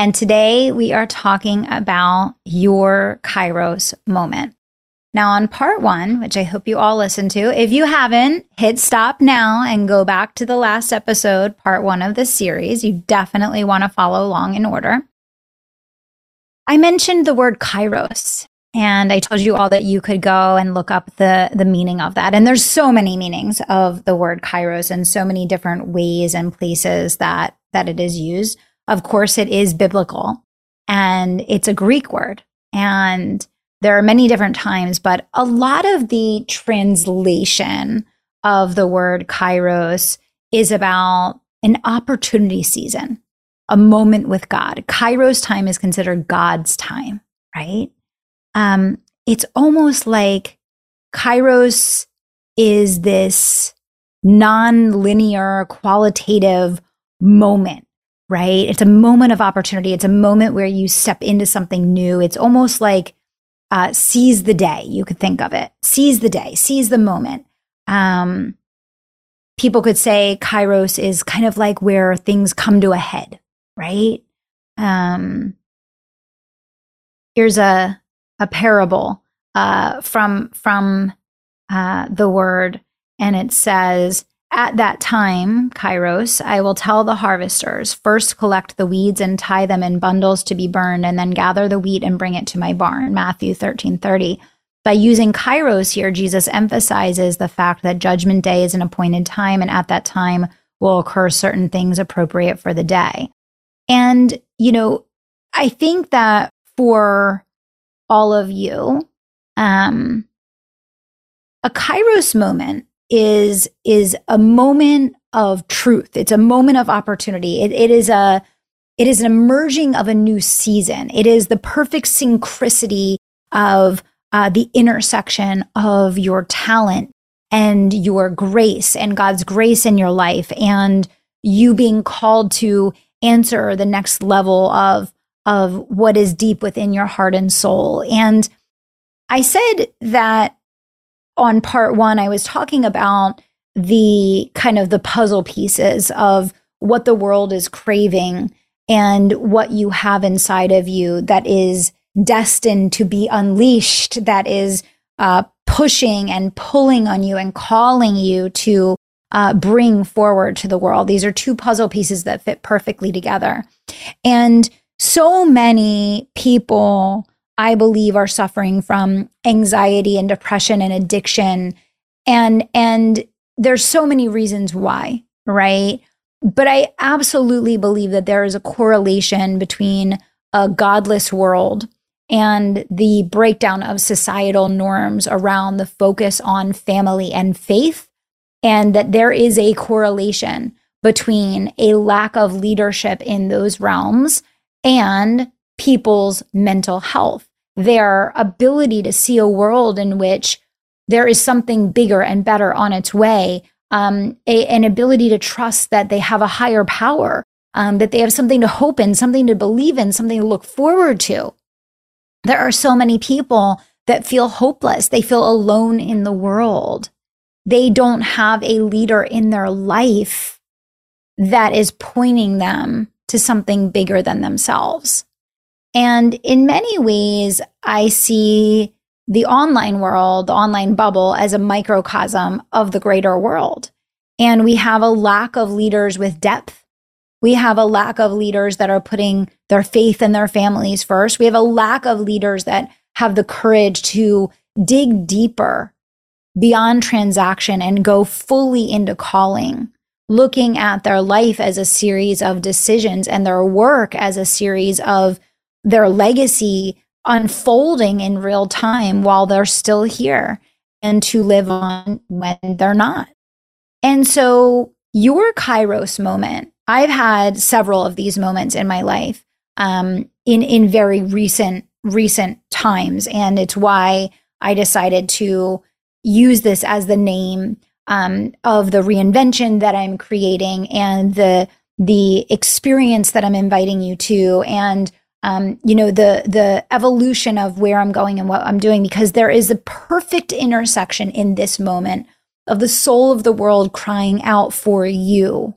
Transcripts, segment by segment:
And today we are talking about your Kairos moment. Now, on part one, which I hope you all listened to, if you haven't, hit stop now and go back to the last episode, part one of the series. You definitely want to follow along in order. I mentioned the word Kairos, and I told you all that you could go and look up the, the meaning of that. And there's so many meanings of the word Kairos and so many different ways and places that, that it is used. Of course, it is biblical and it's a Greek word. And there are many different times, but a lot of the translation of the word kairos is about an opportunity season, a moment with God. Kairos time is considered God's time, right? Um, it's almost like kairos is this non-linear qualitative moment right? It's a moment of opportunity. It's a moment where you step into something new. It's almost like uh, seize the day. You could think of it. Seize the day, seize the moment. Um, people could say Kairos is kind of like where things come to a head, right? Um, here's a a parable uh, from from uh, the word, and it says, at that time, Kairos, I will tell the harvesters first collect the weeds and tie them in bundles to be burned, and then gather the wheat and bring it to my barn. Matthew 13 30. By using Kairos here, Jesus emphasizes the fact that judgment day is an appointed time, and at that time will occur certain things appropriate for the day. And, you know, I think that for all of you, um, a Kairos moment is is a moment of truth. It's a moment of opportunity. It, it is a it is an emerging of a new season. It is the perfect synchronicity of uh, the intersection of your talent and your grace and God's grace in your life and you being called to answer the next level of of what is deep within your heart and soul. And I said that on part one, I was talking about the kind of the puzzle pieces of what the world is craving and what you have inside of you that is destined to be unleashed, that is uh, pushing and pulling on you and calling you to uh, bring forward to the world. These are two puzzle pieces that fit perfectly together. And so many people I believe are suffering from anxiety and depression and addiction. And, and there's so many reasons why, right? But I absolutely believe that there is a correlation between a godless world and the breakdown of societal norms around the focus on family and faith, and that there is a correlation between a lack of leadership in those realms and people's mental health their ability to see a world in which there is something bigger and better on its way, um, a, an ability to trust that they have a higher power, um, that they have something to hope in, something to believe in, something to look forward to. There are so many people that feel hopeless. They feel alone in the world. They don't have a leader in their life that is pointing them to something bigger than themselves. And in many ways, I see the online world, the online bubble, as a microcosm of the greater world. And we have a lack of leaders with depth. We have a lack of leaders that are putting their faith in their families first. We have a lack of leaders that have the courage to dig deeper beyond transaction and go fully into calling, looking at their life as a series of decisions and their work as a series of their legacy unfolding in real time while they're still here and to live on when they're not. And so, your Kairos moment, I've had several of these moments in my life. um, in in very recent recent times, and it's why I decided to use this as the name um, of the reinvention that I'm creating and the the experience that I'm inviting you to, and um, you know the the evolution of where I'm going and what I'm doing, because there is a perfect intersection in this moment of the soul of the world crying out for you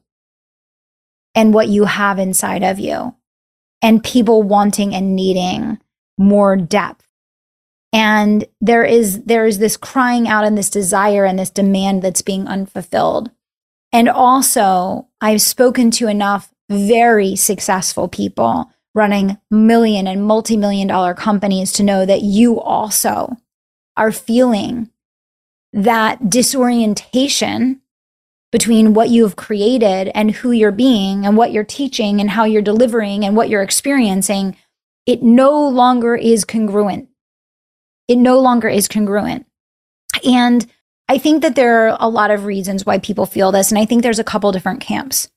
and what you have inside of you, and people wanting and needing more depth. And there is there is this crying out and this desire and this demand that's being unfulfilled. And also, I've spoken to enough very successful people running million and multi-million dollar companies to know that you also are feeling that disorientation between what you have created and who you're being and what you're teaching and how you're delivering and what you're experiencing, it no longer is congruent. It no longer is congruent. And I think that there are a lot of reasons why people feel this. And I think there's a couple different camps.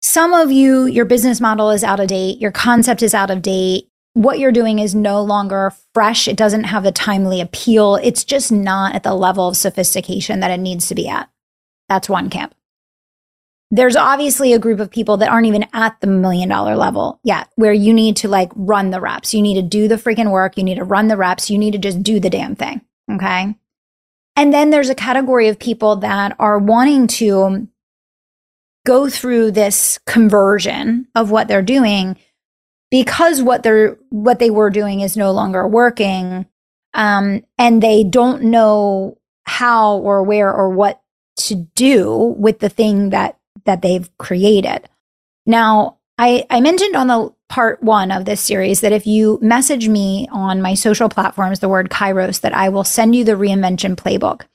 Some of you, your business model is out of date, your concept is out of date, what you're doing is no longer fresh, it doesn't have the timely appeal, it's just not at the level of sophistication that it needs to be at. That's one camp. There's obviously a group of people that aren't even at the million dollar level yet, where you need to like run the reps. You need to do the freaking work. You need to run the reps. You need to just do the damn thing. Okay. And then there's a category of people that are wanting to go through this conversion of what they're doing because what they're what they were doing is no longer working um, and they don't know how or where or what to do with the thing that that they've created. Now i i mentioned on the part one of this series that if you message me on my social platforms the word kairos that i will send you the reinvention playbook.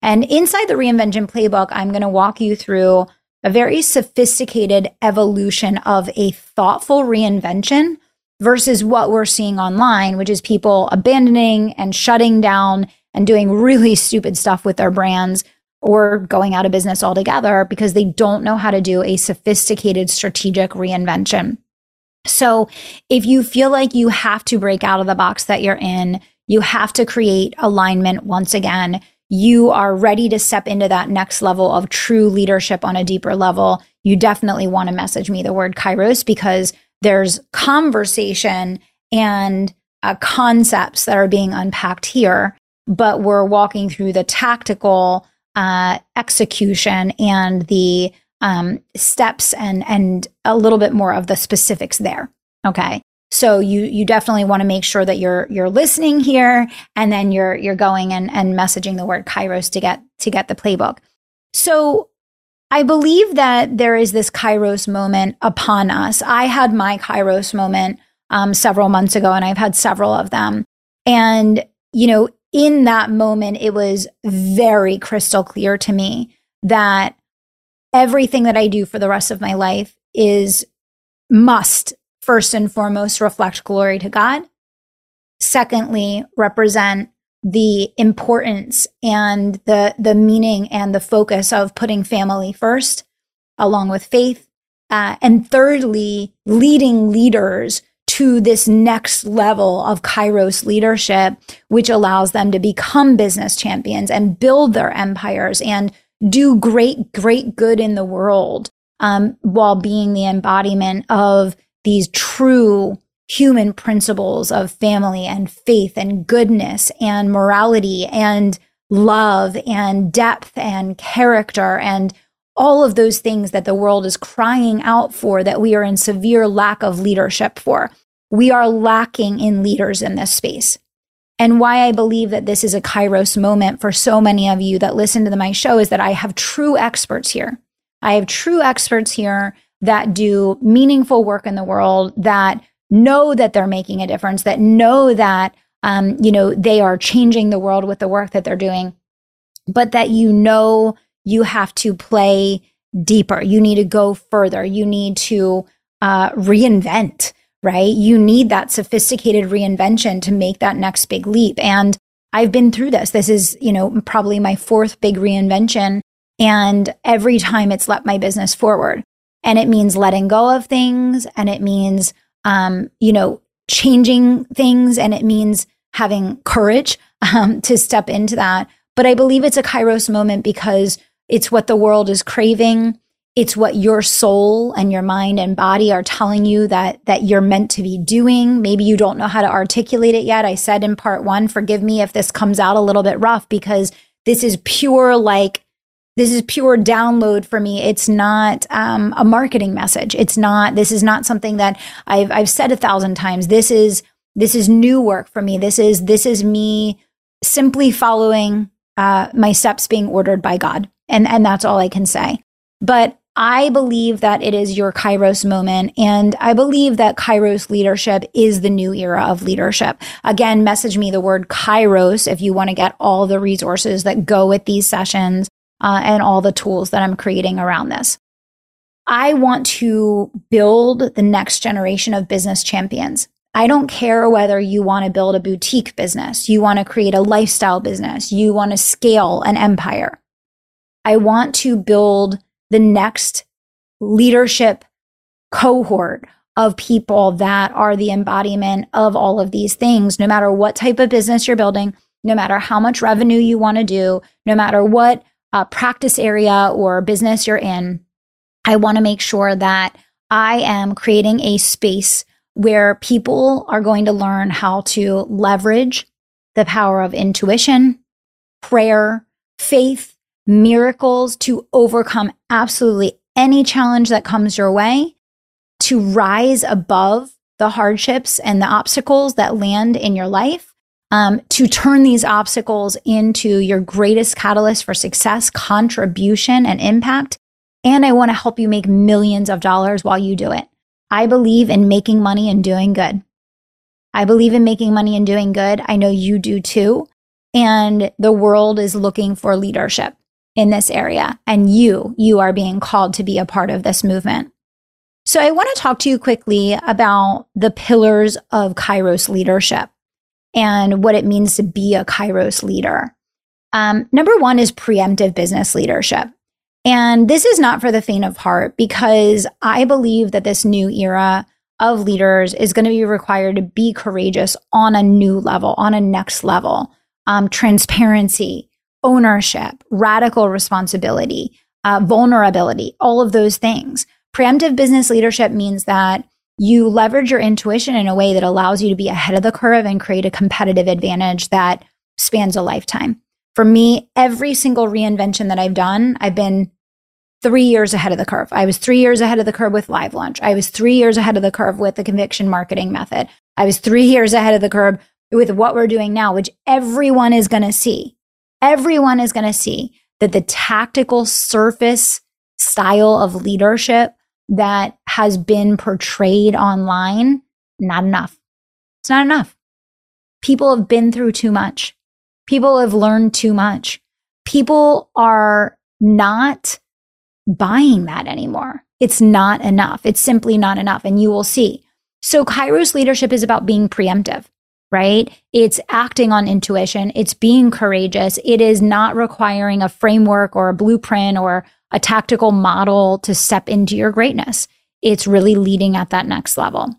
And inside the reinvention playbook i'm going to walk you through a very sophisticated evolution of a thoughtful reinvention versus what we're seeing online, which is people abandoning and shutting down and doing really stupid stuff with their brands or going out of business altogether because they don't know how to do a sophisticated strategic reinvention. So, if you feel like you have to break out of the box that you're in, you have to create alignment once again you are ready to step into that next level of true leadership on a deeper level, you definitely want to message me the word Kairos because there's conversation and uh, concepts that are being unpacked here, but we're walking through the tactical uh, execution and the um, steps and and a little bit more of the specifics there. Okay. So you you definitely want to make sure that you're you're listening here and then you're you're going and, and messaging the word Kairos to get to get the playbook. So I believe that there is this Kairos moment upon us. I had my Kairos moment um, several months ago, and I've had several of them. And, you know, in that moment, it was very crystal clear to me that everything that I do for the rest of my life is must first and foremost reflect glory to God. Secondly, represent the importance and the the meaning and the focus of putting family first along with faith uh, and thirdly leading leaders to this next level of kairos leadership which allows them to become business champions and build their empires and do great great good in the world um, while being the embodiment of these true human principles of family and faith and goodness and morality and love and depth and character and all of those things that the world is crying out for that we are in severe lack of leadership for. We are lacking in leaders in this space. And why I believe that this is a Kairos moment for so many of you that listen to my show is that I have true experts here. I have true experts here that do meaningful work in the world, that know that they're making a difference, that know that, um, you know, they are changing the world with the work that they're doing, but that you know you have to play deeper. You need to go further. You need to uh, reinvent, right? You need that sophisticated reinvention to make that next big leap. And I've been through this. This is, you know, probably my fourth big reinvention. And every time it's let my business forward. And it means letting go of things and it means um, you know, changing things and it means having courage um, to step into that. But I believe it's a Kairos moment because it's what the world is craving. It's what your soul and your mind and body are telling you that that you're meant to be doing. Maybe you don't know how to articulate it yet. I said in part 1, forgive me if this comes out a little bit rough because this is pure like this is pure download for me. It's not um, a marketing message. It's not. This is not something that I've I've said a thousand times. This is this is new work for me. This is this is me simply following uh, my steps being ordered by God, and and that's all I can say. But I believe that it is your Kairos moment. And I believe that Kairos leadership is the new era of leadership. Again, message me the word Kairos if you want to get all the resources that go with these sessions uh, and all the tools that I'm creating around this. I want to build the next generation of business champions. I don't care whether you want to build a boutique business, you want to create a lifestyle business, you want to scale an empire. I want to build the next leadership cohort of people that are the embodiment of all of these things, no matter what type of business you're building, no matter how much revenue you want to do, no matter what uh, practice area or business you're in, I want to make sure that I am creating a space where people are going to learn how to leverage the power of intuition, prayer, faith, miracles to overcome absolutely any challenge that comes your way, to rise above the hardships and the obstacles that land in your life, um, to turn these obstacles into your greatest catalyst for success, contribution, and impact. And I want to help you make millions of dollars while you do it. I believe in making money and doing good. I believe in making money and doing good. I know you do too. And the world is looking for leadership in this area. And you, you are being called to be a part of this movement. So I want to talk to you quickly about the pillars of Kairos leadership and what it means to be a Kairos leader. Um, number one is preemptive business leadership. And this is not for the faint of heart because I believe that this new era of leaders is going to be required to be courageous on a new level, on a next level. Um, transparency, ownership, radical responsibility, uh, vulnerability, all of those things. Preemptive business leadership means that you leverage your intuition in a way that allows you to be ahead of the curve and create a competitive advantage that spans a lifetime. For me, every single reinvention that I've done, I've been three years ahead of the curve. I was three years ahead of the curve with Live launch. I was three years ahead of the curve with the conviction marketing method. I was three years ahead of the curve with what we're doing now, which everyone is going to see. Everyone is going to see that the tactical surface style of leadership that has been portrayed online, not enough. It's not enough. People have been through too much. People have learned too much. People are not buying that anymore. It's not enough. It's simply not enough. And you will see. So, Kairos leadership is about being preemptive, right? It's acting on intuition. It's being courageous. It is not requiring a framework or a blueprint or a tactical model to step into your greatness. It's really leading at that next level.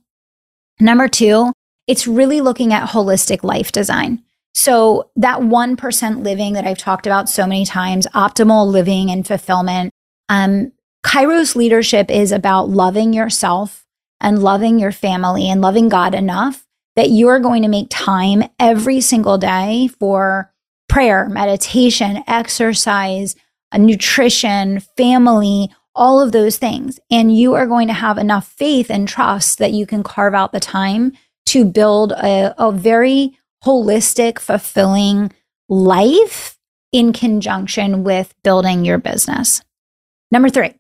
Number two, it's really looking at holistic life design. So, that 1% living that I've talked about so many times, optimal living and fulfillment, um, Kairos leadership is about loving yourself and loving your family and loving God enough that you're going to make time every single day for prayer, meditation, exercise, nutrition, family, all of those things. And you are going to have enough faith and trust that you can carve out the time to build a, a very holistic, fulfilling life in conjunction with building your business. Number three,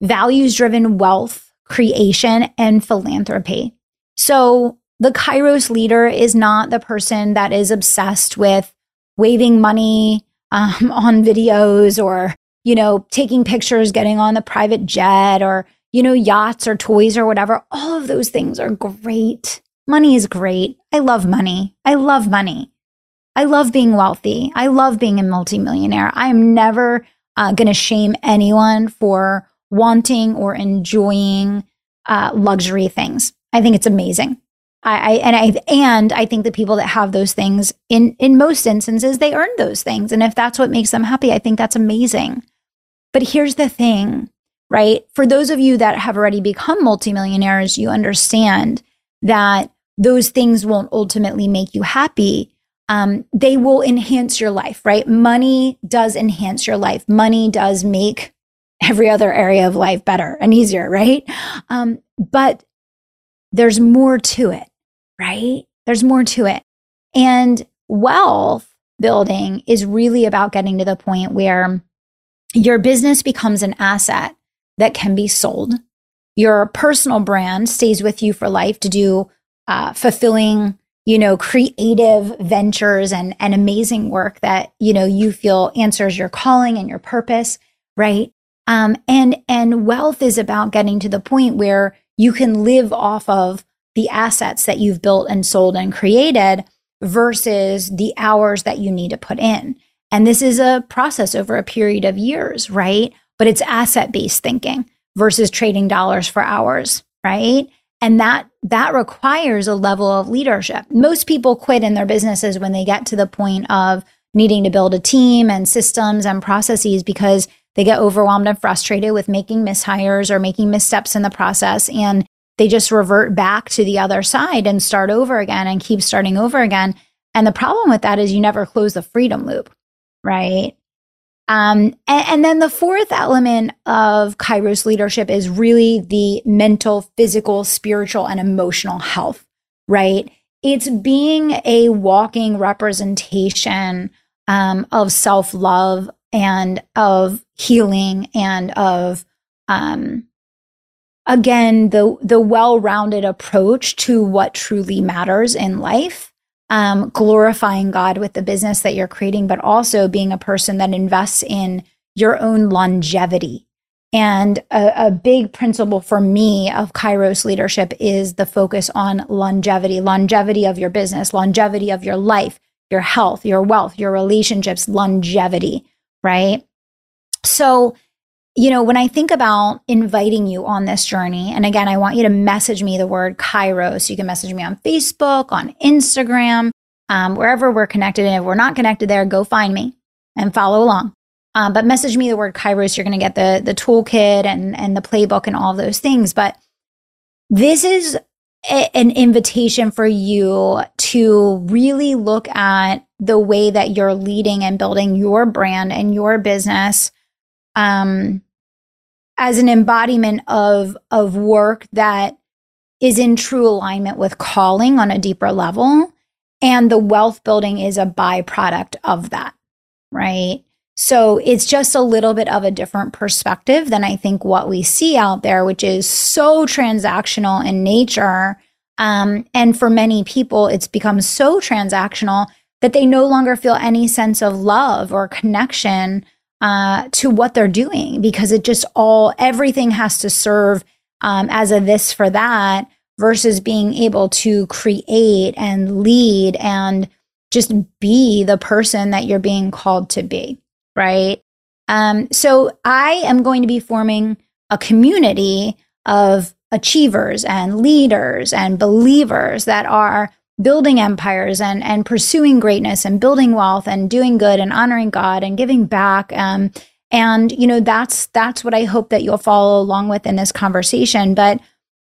values driven wealth creation and philanthropy. So the Kairos leader is not the person that is obsessed with waving money um, on videos or, you know, taking pictures, getting on the private jet or, you know, yachts or toys or whatever. All of those things are great. Money is great. I love money. I love money. I love being wealthy. I love being a multimillionaire. I am never uh, going to shame anyone for wanting or enjoying uh, luxury things. I think it's amazing. I, I, and I and I think the people that have those things in in most instances they earn those things and if that's what makes them happy I think that's amazing. But here's the thing, right? For those of you that have already become multimillionaires, you understand that those things won't ultimately make you happy. Um, they will enhance your life, right? Money does enhance your life. Money does make every other area of life better and easier, right? Um, but there's more to it, right? There's more to it. And wealth building is really about getting to the point where your business becomes an asset that can be sold. Your personal brand stays with you for life to do uh, fulfilling, you know, creative ventures and, and amazing work that, you know, you feel answers your calling and your purpose, right? Um, and, and wealth is about getting to the point where you can live off of the assets that you've built and sold and created versus the hours that you need to put in. And this is a process over a period of years, right? But it's asset based thinking versus trading dollars for hours, right? And that that requires a level of leadership. Most people quit in their businesses when they get to the point of needing to build a team and systems and processes because they get overwhelmed and frustrated with making mishires or making missteps in the process and they just revert back to the other side and start over again and keep starting over again. And the problem with that is you never close the freedom loop right? Um, and, and, then the fourth element of Kairos leadership is really the mental, physical, spiritual, and emotional health, right? It's being a walking representation um, of self love and of healing and of, um, again, the the well rounded approach to what truly matters in life um, glorifying God with the business that you're creating, but also being a person that invests in your own longevity. And a, a, big principle for me of Kairos leadership is the focus on longevity, longevity of your business, longevity of your life, your health, your wealth, your relationships, longevity, right? So you know, when I think about inviting you on this journey, and again, I want you to message me the word Kairos. You can message me on Facebook, on Instagram, um, wherever we're connected. And if we're not connected there, go find me and follow along. Um, but message me the word Kairos. You're going to get the the toolkit and and the playbook and all those things. But this is a, an invitation for you to really look at the way that you're leading and building your brand and your business um, as an embodiment of of work that is in true alignment with calling on a deeper level. And the wealth building is a byproduct of that right? So it's just a little bit of a different perspective than i think what we see out there which is so transactional in nature. Um, and for many people it's become so transactional that they no longer feel any sense of love or connection uh, to what they're doing because it just all everything has to serve um, as a this for that versus being able to create and lead and just be the person that you're being called to be right? Um, so i am going to be forming a community of achievers and leaders and believers that are building empires and and pursuing greatness and building wealth and doing good and honoring God and giving back. Um, and you know that's that's what I hope that you'll follow along with in this conversation. But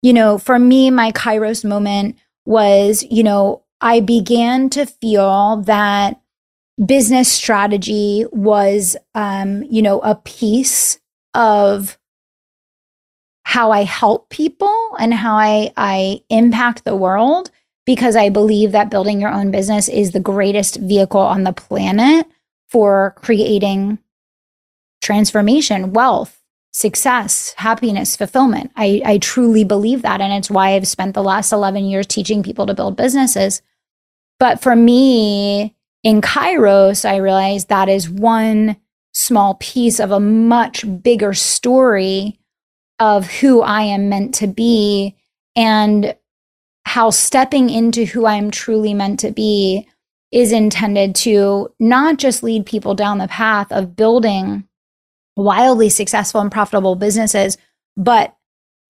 you know, for me, my Kairos moment was you know I began to feel that business strategy was um, you know a piece of how I help people and how I I impact the world because I believe that building your own business is the greatest vehicle on the planet for creating transformation, wealth, success, happiness, fulfillment. I, I truly believe that. And it's why I've spent the last 11 years teaching people to build businesses. But for me, in Kairos, I realized that is one small piece of a much bigger story of who I am meant to be. And how stepping into who I'm truly meant to be is intended to not just lead people down the path of building wildly successful and profitable businesses, but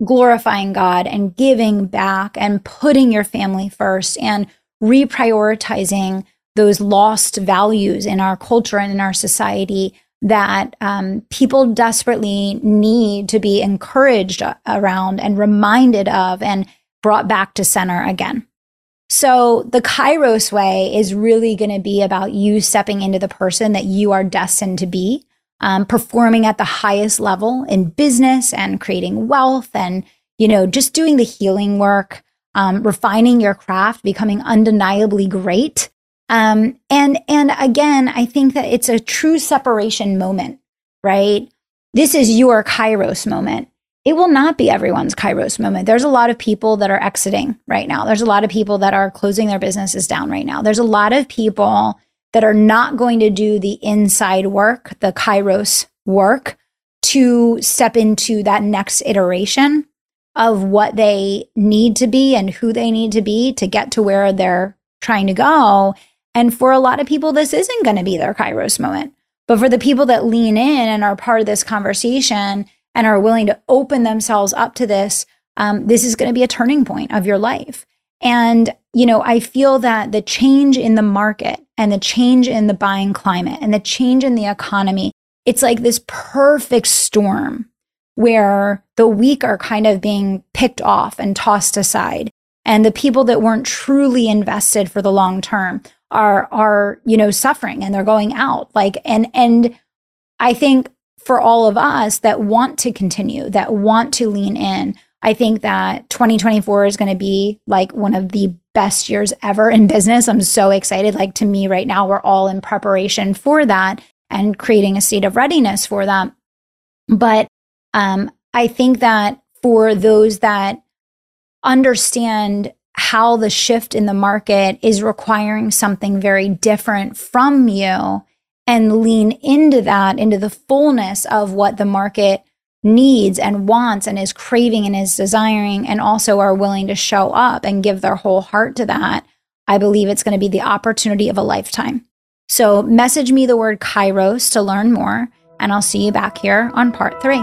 glorifying God and giving back and putting your family first and reprioritizing those lost values in our culture and in our society that um, people desperately need to be encouraged around and reminded of and brought back to center again. So the Kairos way is really going to be about you stepping into the person that you are destined to be, um, performing at the highest level in business and creating wealth and, you know, just doing the healing work, um, refining your craft, becoming undeniably great um, and and again, I think that it's a true separation moment, right? This is your Kairos moment. It will not be everyone's Kairos moment. There's a lot of people that are exiting right now. There's a lot of people that are closing their businesses down right now. There's a lot of people that are not going to do the inside work, the Kairos work to step into that next iteration of what they need to be and who they need to be to get to where they're trying to go. And for a lot of people, this isn't going to be their Kairos moment. But for the people that lean in and are part of this conversation and are willing to open themselves up to this, um, this is going to be a turning point of your life. And, you know, I feel that the change in the market and the change in the buying climate and the change in the economy, it's like this perfect storm where the weak are kind of being picked off and tossed aside. And the people that weren't truly invested for the long term are are you know suffering and they're going out like and and i think for all of us that want to continue that want to lean in i think that 2024 is going to be like one of the best years ever in business. I'm so excited. Like to me right now we're all in preparation for that and creating a state of readiness for that. But um i think that for those that understand how the shift in the market is requiring something very different from you and lean into that, into the fullness of what the market needs and wants and is craving and is desiring, and also are willing to show up and give their whole heart to that, I believe it's going to be the opportunity of a lifetime. So, message me the word Kairos to learn more, and I'll see you back here on part three.